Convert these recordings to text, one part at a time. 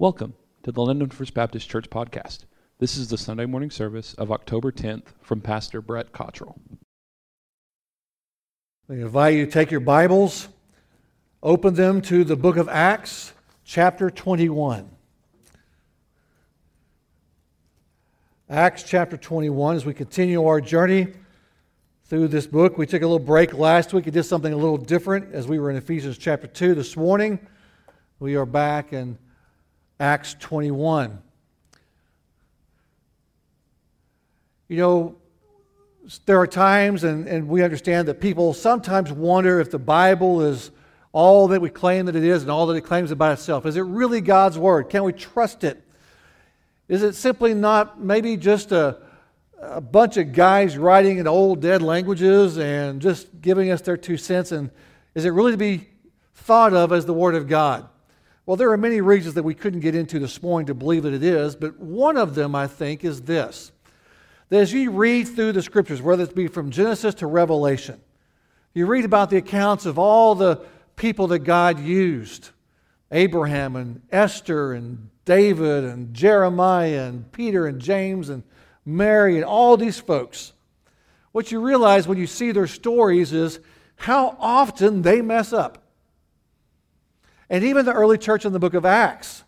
Welcome to the London First Baptist Church podcast. This is the Sunday morning service of October 10th from Pastor Brett Cottrell. I invite you to take your Bibles, open them to the book of Acts, chapter 21. Acts chapter 21, as we continue our journey through this book. We took a little break last week and did something a little different as we were in Ephesians chapter 2 this morning. We are back in Acts 21. You know, there are times, and, and we understand that people sometimes wonder if the Bible is all that we claim that it is and all that it claims about itself. Is it really God's Word? Can we trust it? Is it simply not maybe just a, a bunch of guys writing in old dead languages and just giving us their two cents? And is it really to be thought of as the Word of God? Well, there are many reasons that we couldn't get into this morning to believe that it is, but one of them, I think, is this that as you read through the scriptures, whether it be from Genesis to Revelation, you read about the accounts of all the people that God used Abraham and Esther and David and Jeremiah and Peter and James and Mary and all these folks. What you realize when you see their stories is how often they mess up. And even the early church in the book of Acts,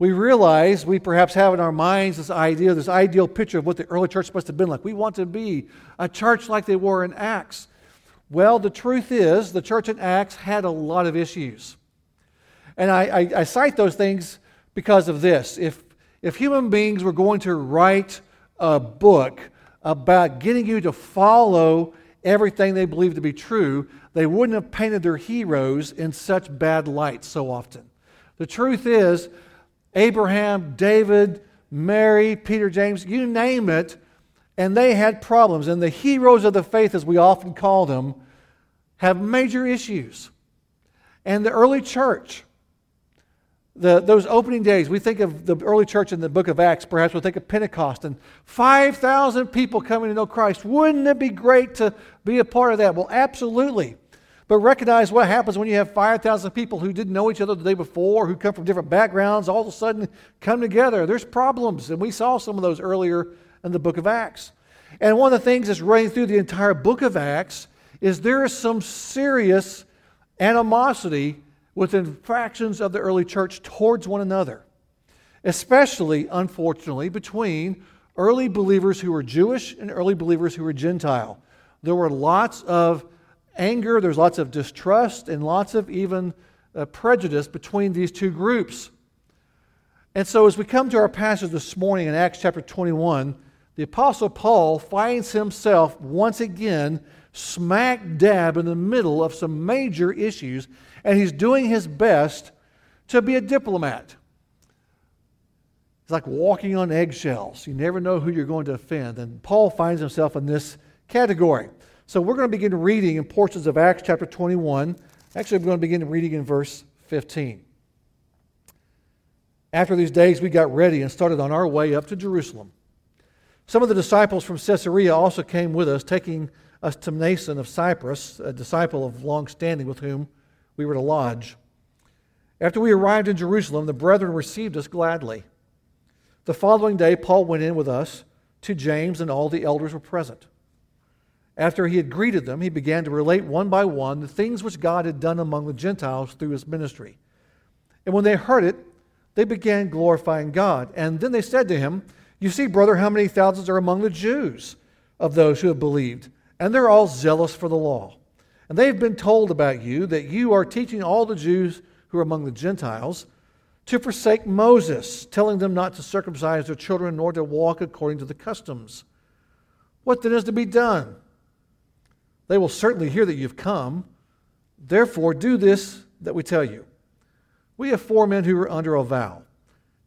we realize we perhaps have in our minds this idea, this ideal picture of what the early church must have been like. We want to be a church like they were in Acts. Well, the truth is, the church in Acts had a lot of issues. And I, I, I cite those things because of this. If, if human beings were going to write a book about getting you to follow everything they believe to be true, they wouldn't have painted their heroes in such bad light so often. The truth is, Abraham, David, Mary, Peter, James, you name it, and they had problems. And the heroes of the faith, as we often call them, have major issues. And the early church, the, those opening days, we think of the early church in the book of Acts, perhaps we'll think of Pentecost and 5,000 people coming to know Christ. Wouldn't it be great to be a part of that? Well, absolutely. But recognize what happens when you have 5,000 people who didn't know each other the day before, who come from different backgrounds, all of a sudden come together. There's problems, and we saw some of those earlier in the book of Acts. And one of the things that's running through the entire book of Acts is there is some serious animosity within fractions of the early church towards one another, especially, unfortunately, between early believers who were Jewish and early believers who were Gentile. There were lots of anger, there's lots of distrust, and lots of even uh, prejudice between these two groups. And so, as we come to our passage this morning in Acts chapter 21, the Apostle Paul finds himself once again smack dab in the middle of some major issues and he's doing his best to be a diplomat. It's like walking on eggshells. You never know who you're going to offend. And Paul finds himself in this category. So we're going to begin reading in portions of Acts chapter 21. Actually, we're going to begin reading in verse 15. After these days, we got ready and started on our way up to Jerusalem. Some of the disciples from Caesarea also came with us, taking us to Mnason of Cyprus, a disciple of long standing with whom we were to lodge. After we arrived in Jerusalem, the brethren received us gladly. The following day, Paul went in with us to James, and all the elders were present. After he had greeted them, he began to relate one by one the things which God had done among the Gentiles through his ministry. And when they heard it, they began glorifying God. And then they said to him, You see, brother, how many thousands are among the Jews of those who have believed, and they're all zealous for the law. And they've been told about you that you are teaching all the Jews who are among the Gentiles to forsake Moses, telling them not to circumcise their children nor to walk according to the customs. What then is to be done? They will certainly hear that you've come. Therefore, do this that we tell you. We have four men who are under a vow.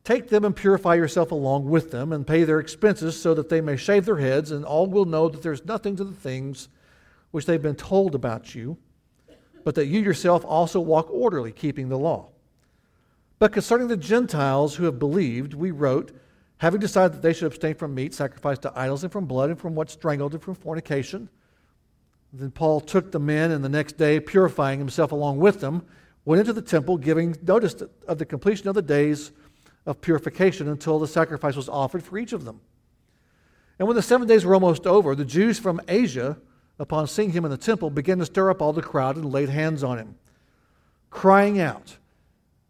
Take them and purify yourself along with them, and pay their expenses so that they may shave their heads, and all will know that there's nothing to the things which they've been told about you, but that you yourself also walk orderly, keeping the law. But concerning the Gentiles who have believed, we wrote, having decided that they should abstain from meat sacrificed to idols, and from blood, and from what's strangled, and from fornication. Then Paul took the men, and the next day, purifying himself along with them, went into the temple, giving notice of the completion of the days of purification until the sacrifice was offered for each of them. And when the seven days were almost over, the Jews from Asia, upon seeing him in the temple, began to stir up all the crowd and laid hands on him, crying out,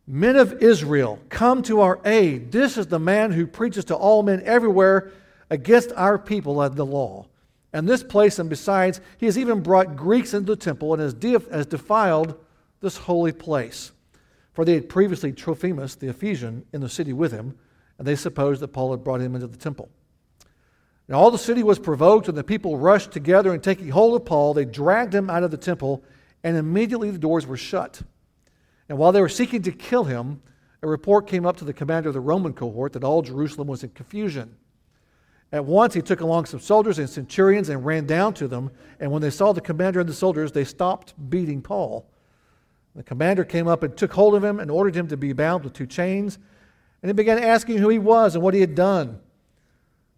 Men of Israel, come to our aid. This is the man who preaches to all men everywhere against our people and the law. And this place, and besides, he has even brought Greeks into the temple and has, has defiled this holy place. For they had previously Trophimus, the Ephesian, in the city with him, and they supposed that Paul had brought him into the temple. Now all the city was provoked, and the people rushed together, and taking hold of Paul, they dragged him out of the temple, and immediately the doors were shut. And while they were seeking to kill him, a report came up to the commander of the Roman cohort that all Jerusalem was in confusion. At once he took along some soldiers and centurions and ran down to them. And when they saw the commander and the soldiers, they stopped beating Paul. The commander came up and took hold of him and ordered him to be bound with two chains. And he began asking who he was and what he had done.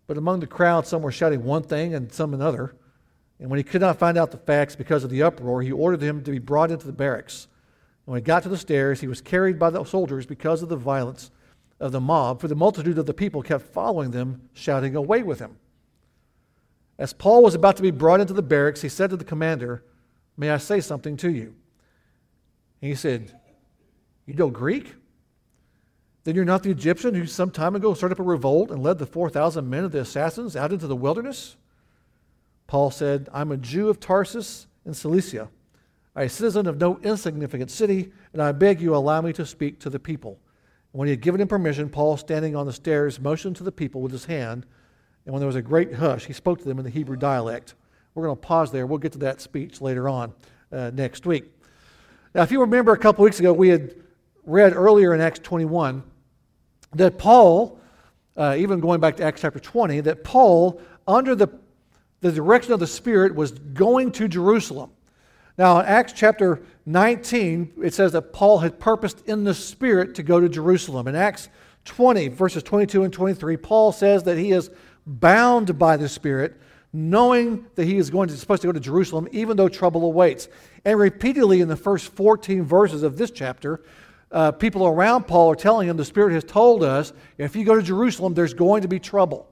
But among the crowd, some were shouting one thing and some another. And when he could not find out the facts because of the uproar, he ordered him to be brought into the barracks. When he got to the stairs, he was carried by the soldiers because of the violence of the mob, for the multitude of the people kept following them, shouting, Away with him. As Paul was about to be brought into the barracks, he said to the commander, May I say something to you? And he said, You know Greek? Then you're not the Egyptian who some time ago started up a revolt and led the 4,000 men of the assassins out into the wilderness? Paul said, I'm a Jew of Tarsus in Cilicia a citizen of no insignificant city, and I beg you allow me to speak to the people. When he had given him permission, Paul, standing on the stairs, motioned to the people with his hand. And when there was a great hush, he spoke to them in the Hebrew dialect. We're going to pause there. We'll get to that speech later on uh, next week. Now, if you remember a couple weeks ago, we had read earlier in Acts 21 that Paul, uh, even going back to Acts chapter 20, that Paul, under the, the direction of the Spirit, was going to Jerusalem. Now, in Acts chapter 19, it says that Paul had purposed in the Spirit to go to Jerusalem. In Acts 20, verses 22 and 23, Paul says that he is bound by the Spirit, knowing that he is going to, supposed to go to Jerusalem, even though trouble awaits. And repeatedly in the first 14 verses of this chapter, uh, people around Paul are telling him the Spirit has told us if you go to Jerusalem, there's going to be trouble.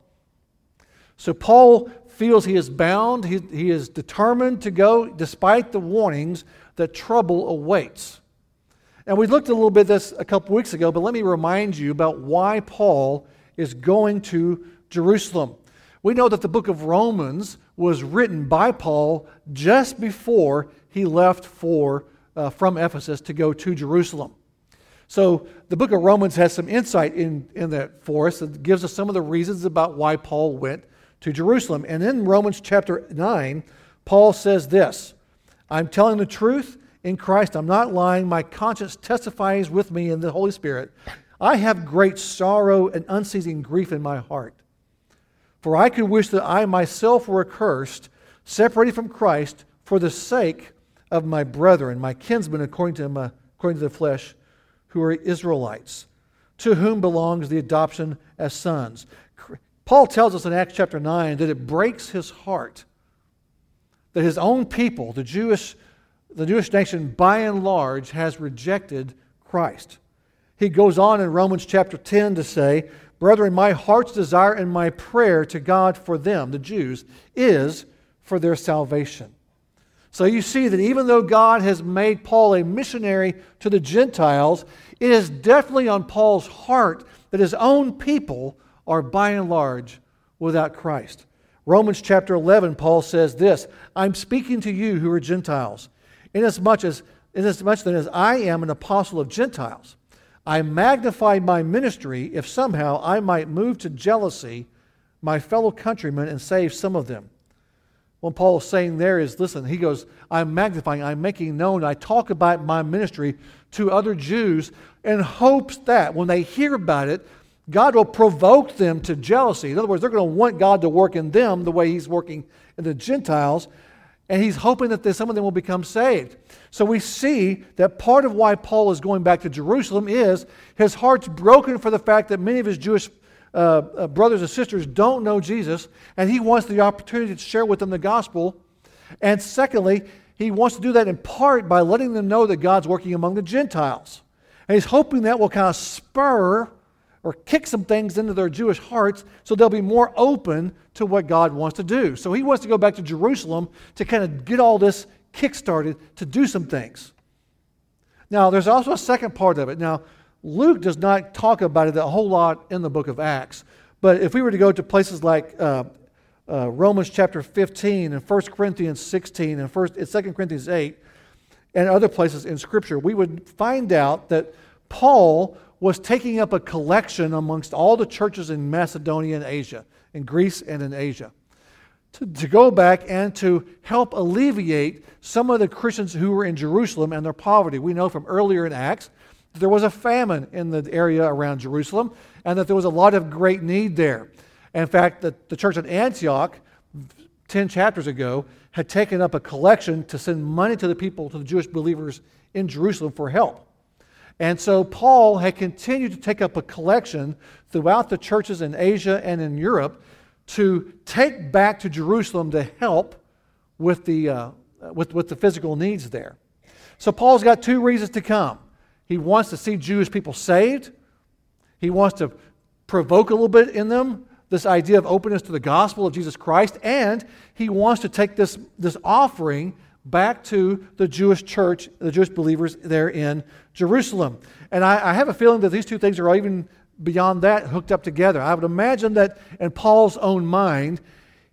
So Paul feels he is bound, he, he is determined to go despite the warnings that trouble awaits. And we looked a little bit this a couple weeks ago, but let me remind you about why Paul is going to Jerusalem. We know that the book of Romans was written by Paul just before he left for, uh, from Ephesus to go to Jerusalem. So the book of Romans has some insight in, in that for us. It gives us some of the reasons about why Paul went to Jerusalem. And in Romans chapter 9, Paul says this I'm telling the truth in Christ. I'm not lying. My conscience testifies with me in the Holy Spirit. I have great sorrow and unceasing grief in my heart. For I could wish that I myself were accursed, separated from Christ, for the sake of my brethren, my kinsmen according to, my, according to the flesh, who are Israelites, to whom belongs the adoption as sons. Paul tells us in Acts chapter 9 that it breaks his heart that his own people, the Jewish, the Jewish nation by and large, has rejected Christ. He goes on in Romans chapter 10 to say, Brethren, my heart's desire and my prayer to God for them, the Jews, is for their salvation. So you see that even though God has made Paul a missionary to the Gentiles, it is definitely on Paul's heart that his own people are by and large without Christ. Romans chapter 11, Paul says this I'm speaking to you who are Gentiles, inasmuch as, inasmuch then as I am an apostle of Gentiles. I magnify my ministry if somehow I might move to jealousy my fellow countrymen and save some of them. What Paul is saying there is listen, he goes, I'm magnifying, I'm making known, I talk about my ministry to other Jews in hopes that when they hear about it, God will provoke them to jealousy. In other words, they're going to want God to work in them the way He's working in the Gentiles, and He's hoping that some of them will become saved. So we see that part of why Paul is going back to Jerusalem is his heart's broken for the fact that many of his Jewish uh, uh, brothers and sisters don't know Jesus, and he wants the opportunity to share with them the gospel. And secondly, he wants to do that in part by letting them know that God's working among the Gentiles. And he's hoping that will kind of spur or kick some things into their Jewish hearts so they'll be more open to what God wants to do. So he wants to go back to Jerusalem to kind of get all this kick-started to do some things. Now, there's also a second part of it. Now, Luke does not talk about it a whole lot in the book of Acts, but if we were to go to places like uh, uh, Romans chapter 15 and 1 Corinthians 16 and 1, 2 Corinthians 8 and other places in Scripture, we would find out that Paul was taking up a collection amongst all the churches in Macedonia and Asia, in Greece and in Asia, to, to go back and to help alleviate some of the Christians who were in Jerusalem and their poverty. We know from earlier in Acts that there was a famine in the area around Jerusalem and that there was a lot of great need there. In fact, the, the church at Antioch, 10 chapters ago, had taken up a collection to send money to the people, to the Jewish believers in Jerusalem for help. And so Paul had continued to take up a collection throughout the churches in Asia and in Europe to take back to Jerusalem to help with the, uh, with, with the physical needs there. So Paul's got two reasons to come. He wants to see Jewish people saved, he wants to provoke a little bit in them this idea of openness to the gospel of Jesus Christ, and he wants to take this, this offering back to the Jewish church, the Jewish believers there in Jerusalem. And I, I have a feeling that these two things are even beyond that hooked up together. I would imagine that in Paul's own mind,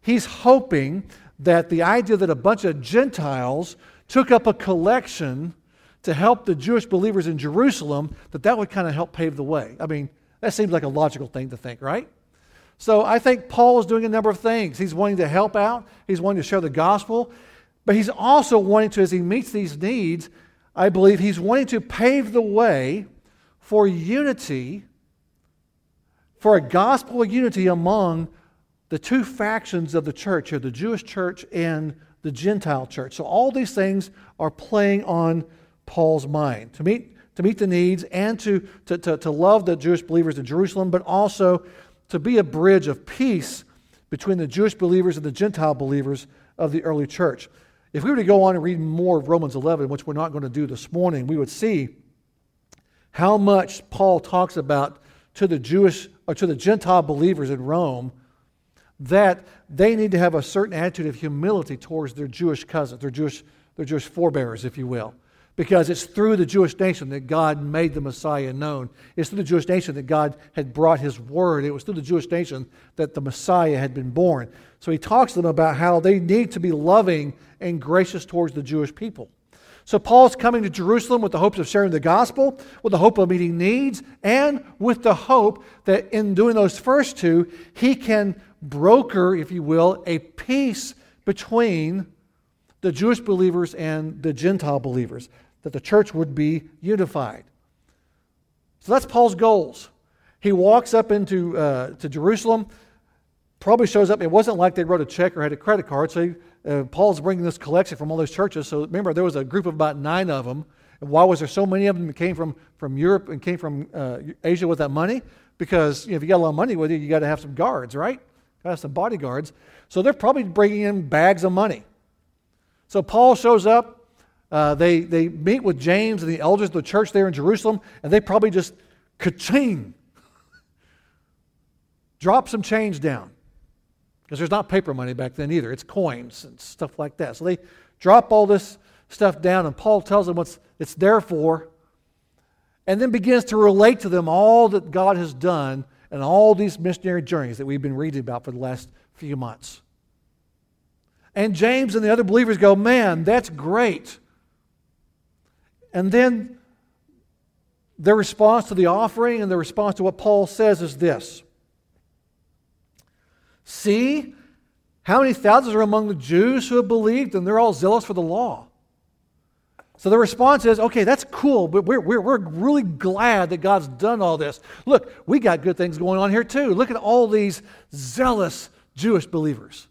he's hoping that the idea that a bunch of Gentiles took up a collection to help the Jewish believers in Jerusalem, that that would kind of help pave the way. I mean, that seems like a logical thing to think, right? So I think Paul is doing a number of things. He's wanting to help out, he's wanting to share the gospel, but he's also wanting to, as he meets these needs, I believe he's wanting to pave the way for unity, for a gospel unity among the two factions of the church here, the Jewish church and the Gentile church. So all these things are playing on Paul's mind to meet, to meet the needs and to, to, to, to love the Jewish believers in Jerusalem, but also to be a bridge of peace between the Jewish believers and the Gentile believers of the early church. If we were to go on and read more of Romans 11, which we're not going to do this morning, we would see how much Paul talks about to the Jewish or to the Gentile believers in Rome that they need to have a certain attitude of humility towards their Jewish cousins, their Jewish, their Jewish forebears, if you will because it's through the Jewish nation that God made the Messiah known. It's through the Jewish nation that God had brought his word. It was through the Jewish nation that the Messiah had been born. So he talks to them about how they need to be loving and gracious towards the Jewish people. So Paul's coming to Jerusalem with the hopes of sharing the gospel, with the hope of meeting needs, and with the hope that in doing those first two, he can broker, if you will, a peace between the Jewish believers and the Gentile believers that the church would be unified. So that's Paul's goals. He walks up into uh, to Jerusalem, probably shows up. It wasn't like they wrote a check or had a credit card. So he, uh, Paul's bringing this collection from all those churches. So remember, there was a group of about nine of them. And why was there so many of them that came from, from Europe and came from uh, Asia with that money? Because you know, if you got a lot of money with you, you got to have some guards, right? Got to have some bodyguards. So they're probably bringing in bags of money. So Paul shows up, uh, they, they meet with James and the elders of the church there in Jerusalem, and they probably just ka-ching, drop some change down. Because there's not paper money back then either, it's coins and stuff like that. So they drop all this stuff down, and Paul tells them what it's there for, and then begins to relate to them all that God has done and all these missionary journeys that we've been reading about for the last few months. And James and the other believers go, Man, that's great. And then their response to the offering and their response to what Paul says is this See how many thousands are among the Jews who have believed, and they're all zealous for the law. So the response is, okay, that's cool, but we're, we're, we're really glad that God's done all this. Look, we got good things going on here too. Look at all these zealous Jewish believers.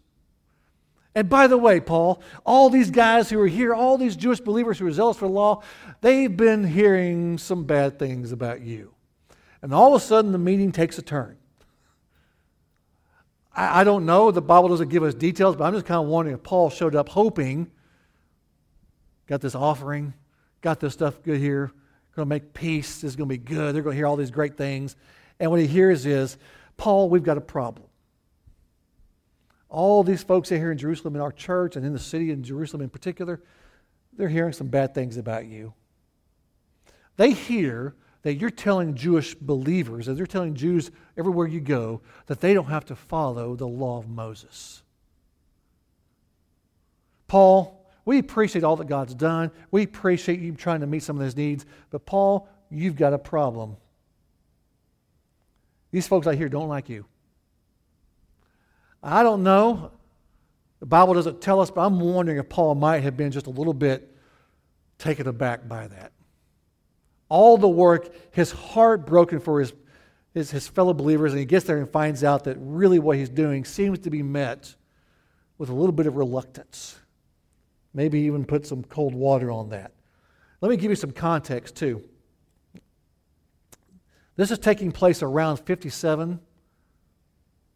And by the way, Paul, all these guys who are here, all these Jewish believers who are zealous for the law, they've been hearing some bad things about you. And all of a sudden, the meeting takes a turn. I, I don't know, the Bible doesn't give us details, but I'm just kind of wondering if Paul showed up hoping, got this offering, got this stuff good here, going to make peace. This is going to be good. They're going to hear all these great things. And what he hears is, Paul, we've got a problem. All these folks here in Jerusalem, in our church, and in the city in Jerusalem in particular, they're hearing some bad things about you. They hear that you're telling Jewish believers, that they're telling Jews everywhere you go, that they don't have to follow the law of Moses. Paul, we appreciate all that God's done. We appreciate you trying to meet some of those needs. But, Paul, you've got a problem. These folks out here don't like you. I don't know. The Bible doesn't tell us, but I'm wondering if Paul might have been just a little bit taken aback by that. All the work, his heart broken for his, his, his fellow believers, and he gets there and finds out that really what he's doing seems to be met with a little bit of reluctance. Maybe even put some cold water on that. Let me give you some context, too. This is taking place around 57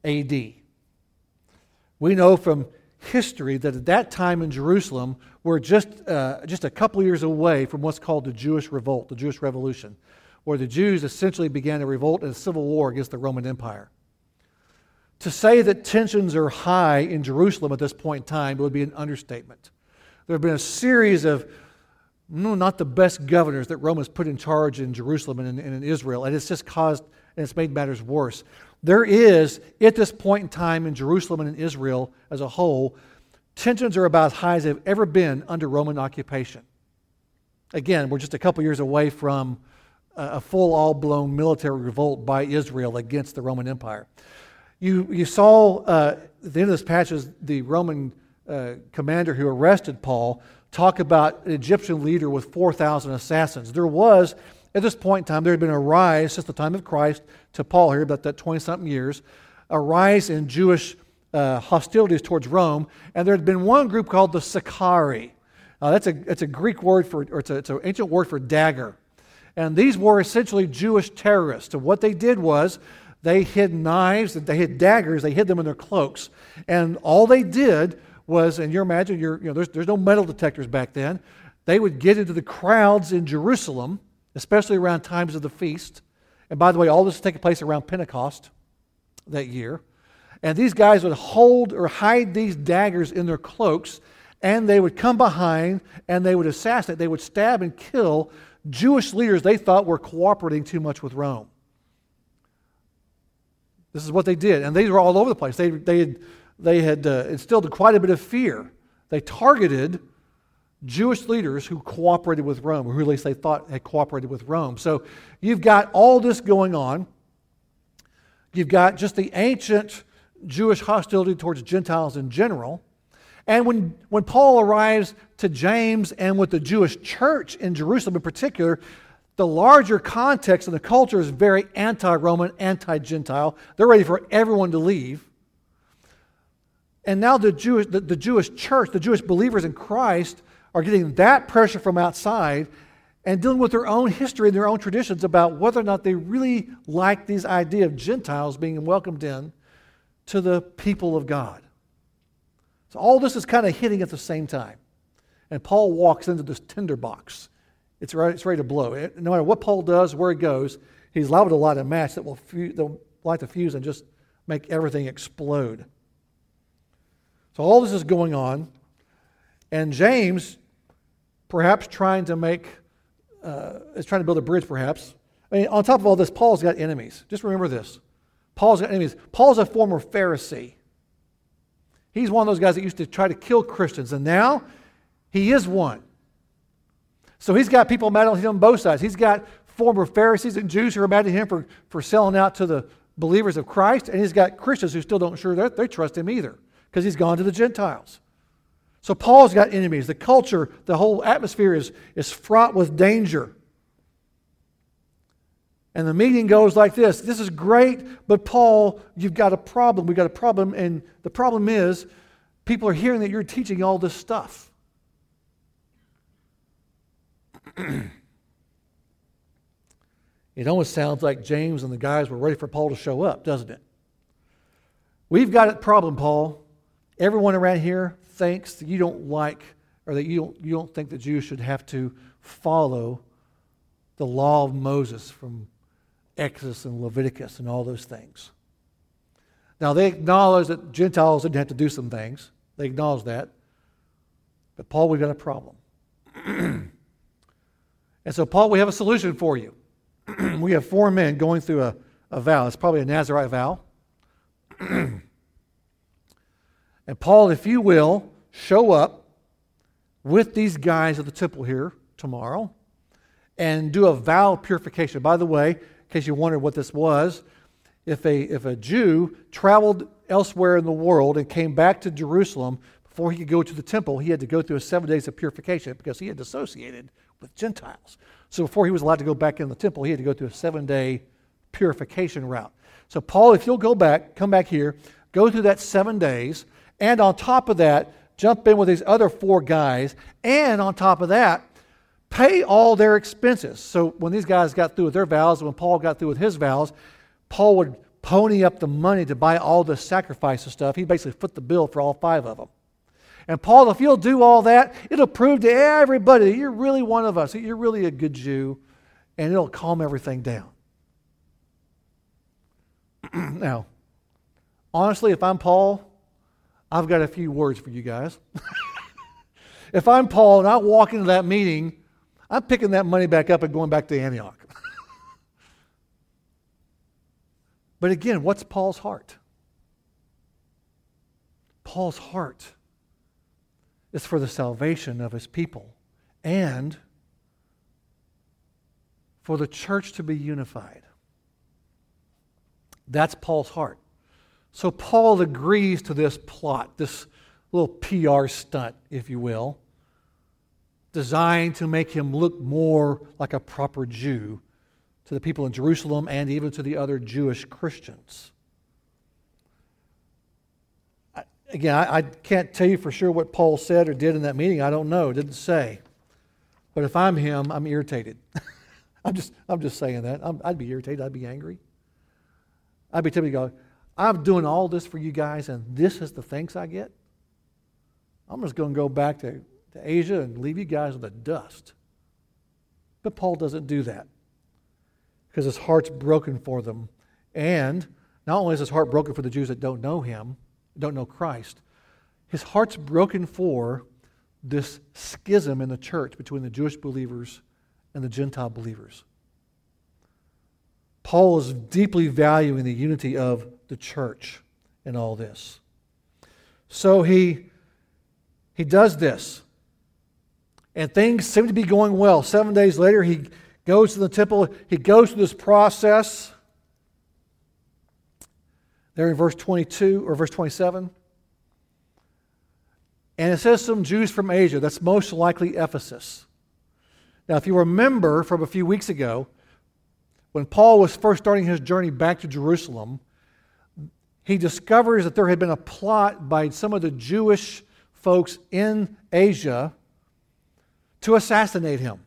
AD. We know from history that at that time in Jerusalem, we're just, uh, just a couple years away from what's called the Jewish Revolt, the Jewish Revolution, where the Jews essentially began a revolt and a civil war against the Roman Empire. To say that tensions are high in Jerusalem at this point in time would be an understatement. There have been a series of, no, not the best governors that Rome has put in charge in Jerusalem and in, and in Israel, and it's just caused, and it's made matters worse. There is, at this point in time in Jerusalem and in Israel as a whole, tensions are about as high as they've ever been under Roman occupation. Again, we're just a couple years away from a full, all blown military revolt by Israel against the Roman Empire. You, you saw uh, at the end of this passage the Roman uh, commander who arrested Paul talk about an Egyptian leader with 4,000 assassins. There was, at this point in time, there had been a rise since the time of Christ to Paul here, about that 20 something years, a rise in Jewish uh, hostilities towards Rome, and there had been one group called the Sicarii. Uh, that's, a, that's a Greek word for, or it's, a, it's an ancient word for dagger. And these were essentially Jewish terrorists. And what they did was they hid knives, they hid daggers, they hid them in their cloaks. And all they did was, and you're imagine, you're, you know, there's, there's no metal detectors back then. They would get into the crowds in Jerusalem, especially around times of the feast. And by the way, all this is taking place around Pentecost that year. And these guys would hold or hide these daggers in their cloaks, and they would come behind and they would assassinate, they would stab and kill Jewish leaders they thought were cooperating too much with Rome. This is what they did. And these were all over the place. They, they had, they had uh, instilled quite a bit of fear. They targeted Jewish leaders who cooperated with Rome, or at least they thought had cooperated with Rome. So you've got all this going on. You've got just the ancient Jewish hostility towards Gentiles in general. And when, when Paul arrives to James and with the Jewish church in Jerusalem in particular, the larger context and the culture is very anti Roman, anti Gentile. They're ready for everyone to leave. And now the Jewish, the, the Jewish church, the Jewish believers in Christ, are getting that pressure from outside and dealing with their own history and their own traditions about whether or not they really like this idea of Gentiles being welcomed in to the people of God. So all this is kind of hitting at the same time. And Paul walks into this tinderbox. It's ready, it's ready to blow. It, no matter what Paul does, where he goes, he's allowed to light a match that will, will light the fuse and just make everything explode. So all this is going on. And James, perhaps trying to make, uh, is trying to build a bridge, perhaps. I mean, on top of all this, Paul's got enemies. Just remember this. Paul's got enemies. Paul's a former Pharisee. He's one of those guys that used to try to kill Christians, and now he is one. So he's got people mad at him on both sides. He's got former Pharisees and Jews who are mad at him for, for selling out to the believers of Christ, and he's got Christians who still don't sure that they trust him either because he's gone to the Gentiles. So Paul's got enemies. The culture, the whole atmosphere is, is fraught with danger. And the meeting goes like this This is great, but Paul, you've got a problem. We've got a problem. And the problem is, people are hearing that you're teaching all this stuff. it almost sounds like James and the guys were ready for Paul to show up, doesn't it? We've got a problem, Paul. Everyone around here thinks that you don't like, or that you don't, you don't think that Jews should have to follow the law of Moses from Exodus and Leviticus and all those things. Now, they acknowledge that Gentiles didn't have to do some things. They acknowledge that. But, Paul, we've got a problem. and so, Paul, we have a solution for you. we have four men going through a, a vow. It's probably a Nazarite vow. and, Paul, if you will, show up with these guys at the temple here tomorrow and do a vow purification. By the way, in case you wondered what this was, if a, if a Jew traveled elsewhere in the world and came back to Jerusalem before he could go to the temple, he had to go through a seven days of purification because he had associated with Gentiles. So before he was allowed to go back in the temple, he had to go through a seven day purification route. So, Paul, if you'll go back, come back here, go through that seven days, and on top of that, jump in with these other four guys, and on top of that, pay all their expenses. So when these guys got through with their vows, when Paul got through with his vows, Paul would pony up the money to buy all the sacrifice and stuff. He basically foot the bill for all five of them. And Paul, if you'll do all that, it'll prove to everybody that you're really one of us, that you're really a good Jew, and it'll calm everything down. now, honestly, if I'm Paul, I've got a few words for you guys. if I'm Paul and I walk into that meeting, I'm picking that money back up and going back to Antioch. But again, what's Paul's heart? Paul's heart is for the salvation of his people and for the church to be unified. That's Paul's heart. So Paul agrees to this plot, this little PR stunt, if you will, designed to make him look more like a proper Jew to the people in Jerusalem and even to the other Jewish Christians. Again, I, I, can't tell you for sure what Paul said or did in that meeting. I don't know. It didn't say. But if I'm him, I'm irritated. I'm just, I'm just saying that. i would be irritated. I'd be angry. I'd be tempted to go, I'm doing all this for you guys, and this is the thanks I get? I'm just going to go back to, to Asia and leave you guys with the dust. But Paul doesn't do that because his heart's broken for them. And not only is his heart broken for the Jews that don't know him, don't know Christ, his heart's broken for this schism in the church between the Jewish believers and the Gentile believers. Paul is deeply valuing the unity of the church in all this. So he, he does this. And things seem to be going well. Seven days later, he goes to the temple. He goes through this process. There in verse 22 or verse 27. And it says some Jews from Asia. That's most likely Ephesus. Now, if you remember from a few weeks ago, when Paul was first starting his journey back to Jerusalem, he discovers that there had been a plot by some of the Jewish folks in Asia to assassinate him.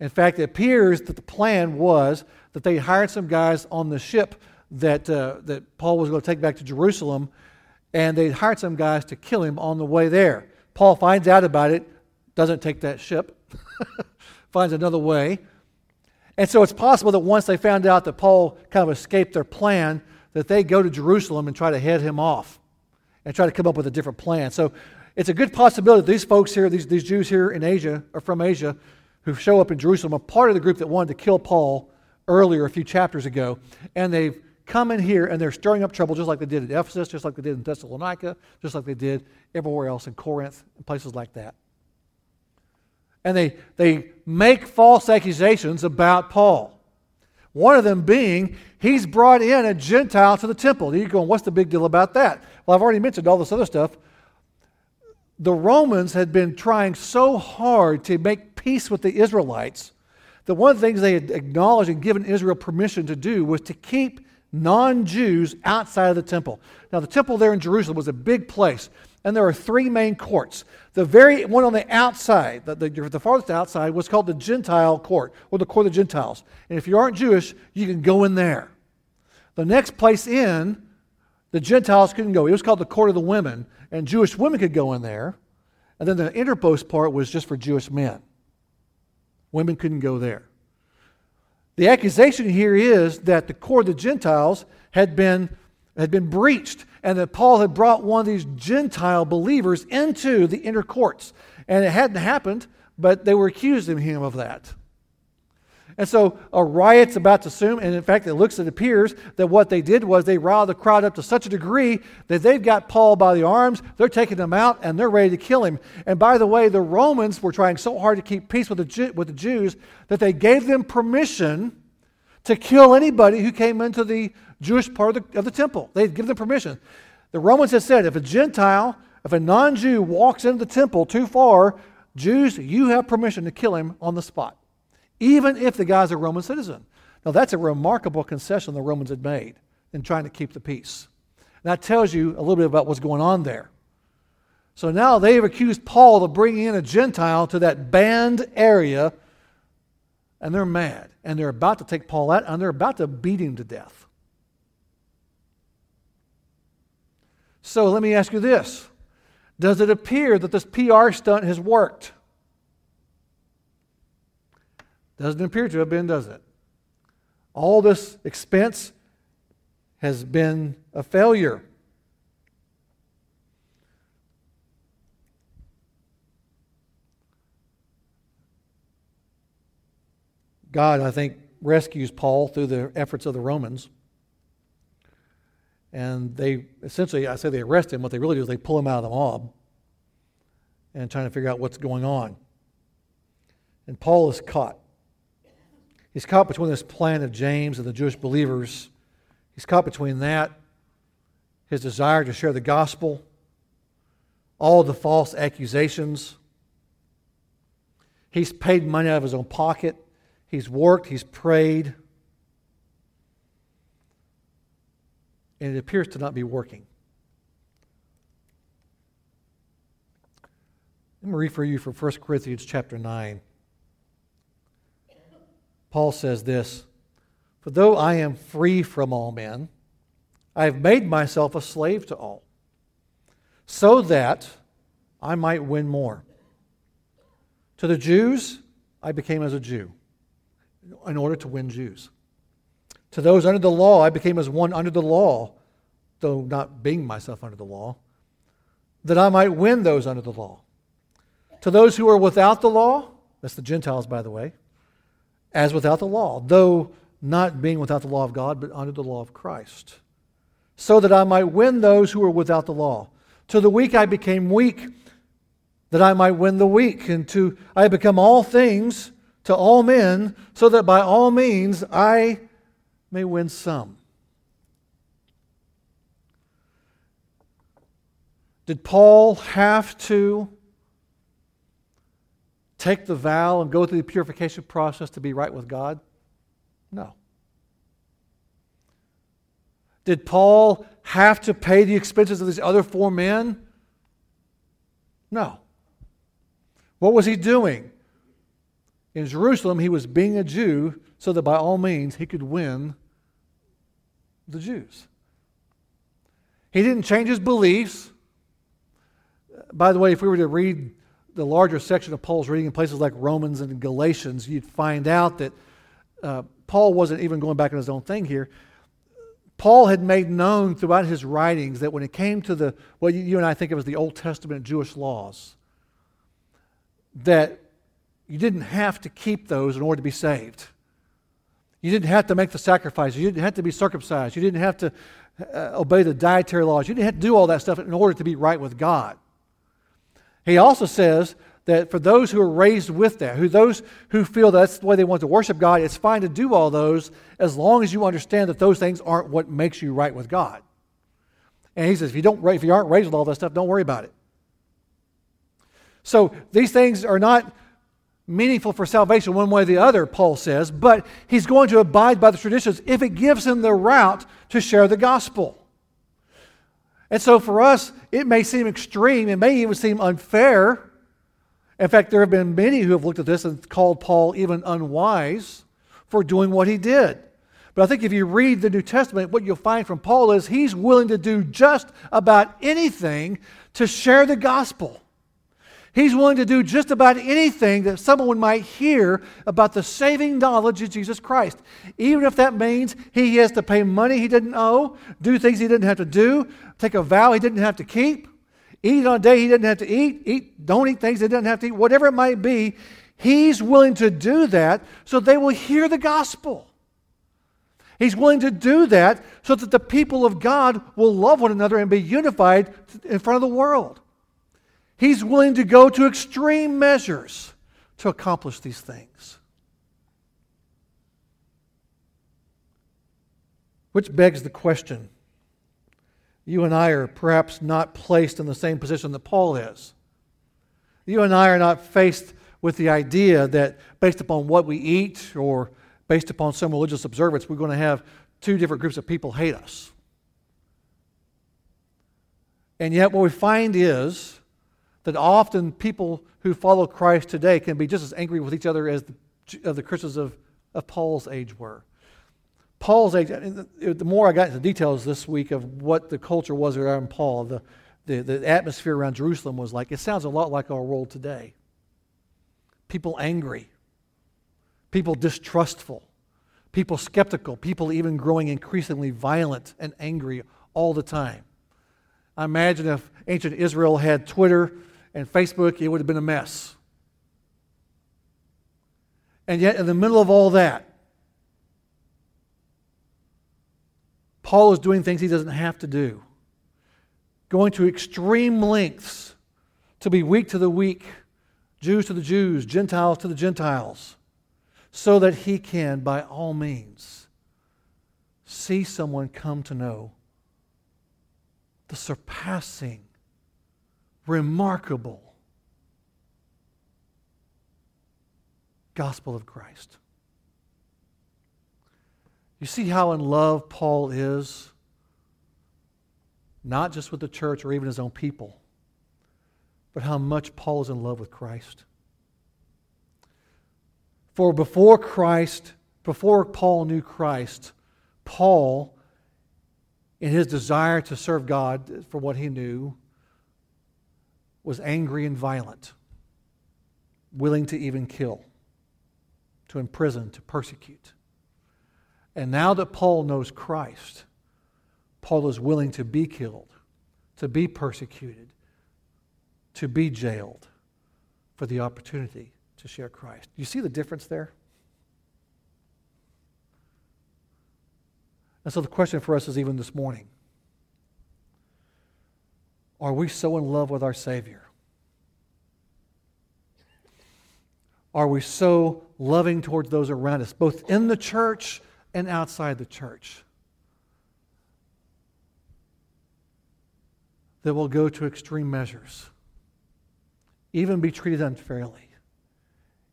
In fact, it appears that the plan was that they hired some guys on the ship that, uh, that Paul was going to take back to Jerusalem, and they hired some guys to kill him on the way there. Paul finds out about it, doesn't take that ship, finds another way. And so it's possible that once they found out that Paul kind of escaped their plan, that they go to Jerusalem and try to head him off and try to come up with a different plan. So it's a good possibility that these folks here, these, these Jews here in Asia, or from Asia, who show up in Jerusalem are part of the group that wanted to kill Paul earlier, a few chapters ago. And they've come in here and they're stirring up trouble just like they did at Ephesus, just like they did in Thessalonica, just like they did everywhere else in Corinth and places like that. And they, they make false accusations about Paul. One of them being, he's brought in a Gentile to the temple. You're going, what's the big deal about that? Well, I've already mentioned all this other stuff. The Romans had been trying so hard to make peace with the Israelites, that one of the things they had acknowledged and given Israel permission to do was to keep non Jews outside of the temple. Now, the temple there in Jerusalem was a big place, and there are three main courts. The very one on the outside, the, the, the farthest outside, was called the Gentile court, or the court of the Gentiles. And if you aren't Jewish, you can go in there. The next place in, the Gentiles couldn't go. It was called the court of the women, and Jewish women could go in there. And then the interpost part was just for Jewish men. Women couldn't go there. The accusation here is that the court of the Gentiles had been, had been breached and that Paul had brought one of these Gentile believers into the inner courts. And it hadn't happened, but they were accusing him of that. And so a riot's about to assume, and in fact, it looks, it appears that what they did was they riled the crowd up to such a degree that they've got Paul by the arms, they're taking him out, and they're ready to kill him. And by the way, the Romans were trying so hard to keep peace with the, with the Jews that they gave them permission to kill anybody who came into the Jewish part of the, of the temple. They'd give them permission. The Romans had said if a Gentile, if a non Jew walks into the temple too far, Jews, you have permission to kill him on the spot even if the guy's a Roman citizen. Now, that's a remarkable concession the Romans had made in trying to keep the peace. And that tells you a little bit about what's going on there. So now they've accused Paul of bringing in a Gentile to that banned area, and they're mad. And they're about to take Paul out, and they're about to beat him to death. So let me ask you this Does it appear that this PR stunt has worked? Doesn't appear to have been, does it? All this expense has been a failure. God, I think, rescues Paul through the efforts of the Romans. And they essentially, I say they arrest him. What they really do is they pull him out of the mob and trying to figure out what's going on. And Paul is caught. He's caught between this plan of James and the Jewish believers. He's caught between that, his desire to share the gospel, all the false accusations. He's paid money out of his own pocket. He's worked, he's prayed. And it appears to not be working. Let me read for you from 1 Corinthians chapter 9. Paul says this For though I am free from all men, I have made myself a slave to all, so that I might win more. To the Jews, I became as a Jew in order to win Jews. To those under the law, I became as one under the law, though not being myself under the law, that I might win those under the law. To those who are without the law, that's the Gentiles, by the way, as without the law, though not being without the law of God, but under the law of Christ, so that I might win those who are without the law. To the weak I became weak, that I might win the weak, and to I become all things to all men, so that by all means I may win some. Did Paul have to take the vow and go through the purification process to be right with God? No. Did Paul have to pay the expenses of these other four men? No. What was he doing? In Jerusalem, he was being a Jew so that by all means he could win the Jews. He didn't change his beliefs. By the way, if we were to read the larger section of Paul's reading in places like Romans and Galatians, you'd find out that uh, Paul wasn't even going back on his own thing here. Paul had made known throughout his writings that when it came to the, what you, you and I think of as the Old Testament Jewish laws, that you didn't have to keep those in order to be saved. You didn't have to make the sacrifice. You didn't have to be circumcised. You didn't have to uh, obey the dietary laws. You didn't have to do all that stuff in order to be right with God. He also says that for those who are raised with that, who those who feel that's the way they want to worship God, it's fine to do all those as long as you understand that those things aren't what makes you right with God. And he says, if you don't, if you aren't raised with all that stuff, don't worry about it. So these things are not meaningful for salvation one way or the other, Paul says, but he's going to abide by the traditions if it gives him the route to share the gospel. And so for us, it may seem extreme, it may even seem unfair. In fact, there have been many who have looked at this and called Paul even unwise for doing what he did. But I think if you read the New Testament, what you'll find from Paul is he's willing to do just about anything to share the gospel. He's willing to do just about anything that someone might hear about the saving knowledge of Jesus Christ. Even if that means he has to pay money he didn't owe, do things he didn't have to do, take a vow he didn't have to keep, eat on a day he didn't have to eat, eat don't eat things he didn't have to eat, whatever it might be, he's willing to do that so they will hear the gospel. He's willing to do that so that the people of God will love one another and be unified in front of the world. He's willing to go to extreme measures to accomplish these things. Which begs the question you and I are perhaps not placed in the same position that Paul is. You and I are not faced with the idea that based upon what we eat or based upon some religious observance, we're going to have two different groups of people hate us. And yet, what we find is that often people who follow Christ today can be just as angry with each other as the, the Christians of, of Paul's age were. Paul's age, the more I got into details this week of what the culture was around Paul, the, the, the atmosphere around Jerusalem was like, it sounds a lot like our world today. People angry, people distrustful, people skeptical, people even growing increasingly violent and angry all the time. I imagine if ancient Israel had Twitter and Facebook, it would have been a mess. And yet, in the middle of all that, Paul is doing things he doesn't have to do, going to extreme lengths to be weak to the weak, Jews to the Jews, Gentiles to the Gentiles, so that he can, by all means, see someone come to know the surpassing remarkable gospel of Christ. You see how in love Paul is, not just with the church or even his own people, but how much Paul is in love with Christ. For before Christ, before Paul knew Christ, Paul, in his desire to serve God for what he knew, was angry and violent, willing to even kill, to imprison, to persecute. And now that Paul knows Christ, Paul is willing to be killed, to be persecuted, to be jailed for the opportunity to share Christ. You see the difference there? And so the question for us is even this morning are we so in love with our Savior? Are we so loving towards those around us, both in the church and outside the church? That we will go to extreme measures, even be treated unfairly,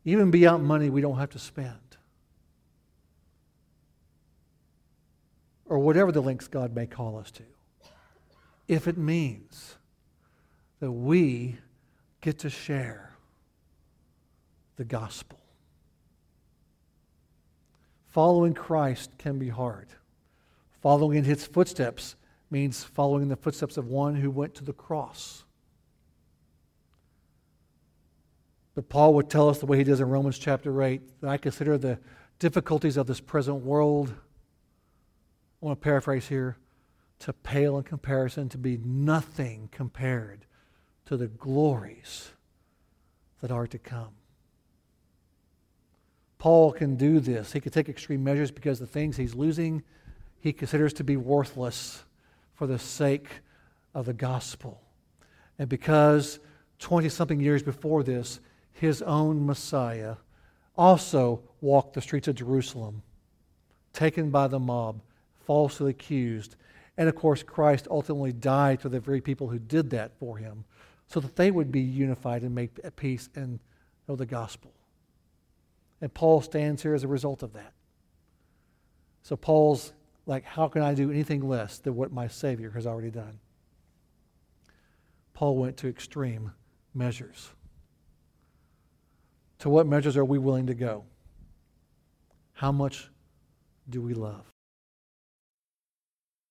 even be out money we don't have to spend, or whatever the links God may call us to, if it means that we get to share the gospel. Following Christ can be hard. Following in his footsteps means following in the footsteps of one who went to the cross. But Paul would tell us the way he does in Romans chapter 8 that I consider the difficulties of this present world, I want to paraphrase here, to pale in comparison, to be nothing compared to the glories that are to come. Paul can do this. He can take extreme measures because the things he's losing he considers to be worthless for the sake of the gospel. And because 20 something years before this, his own Messiah also walked the streets of Jerusalem, taken by the mob, falsely accused. And of course, Christ ultimately died for the very people who did that for him so that they would be unified and make peace and know the gospel. And Paul stands here as a result of that. So Paul's like, how can I do anything less than what my Savior has already done? Paul went to extreme measures. To what measures are we willing to go? How much do we love?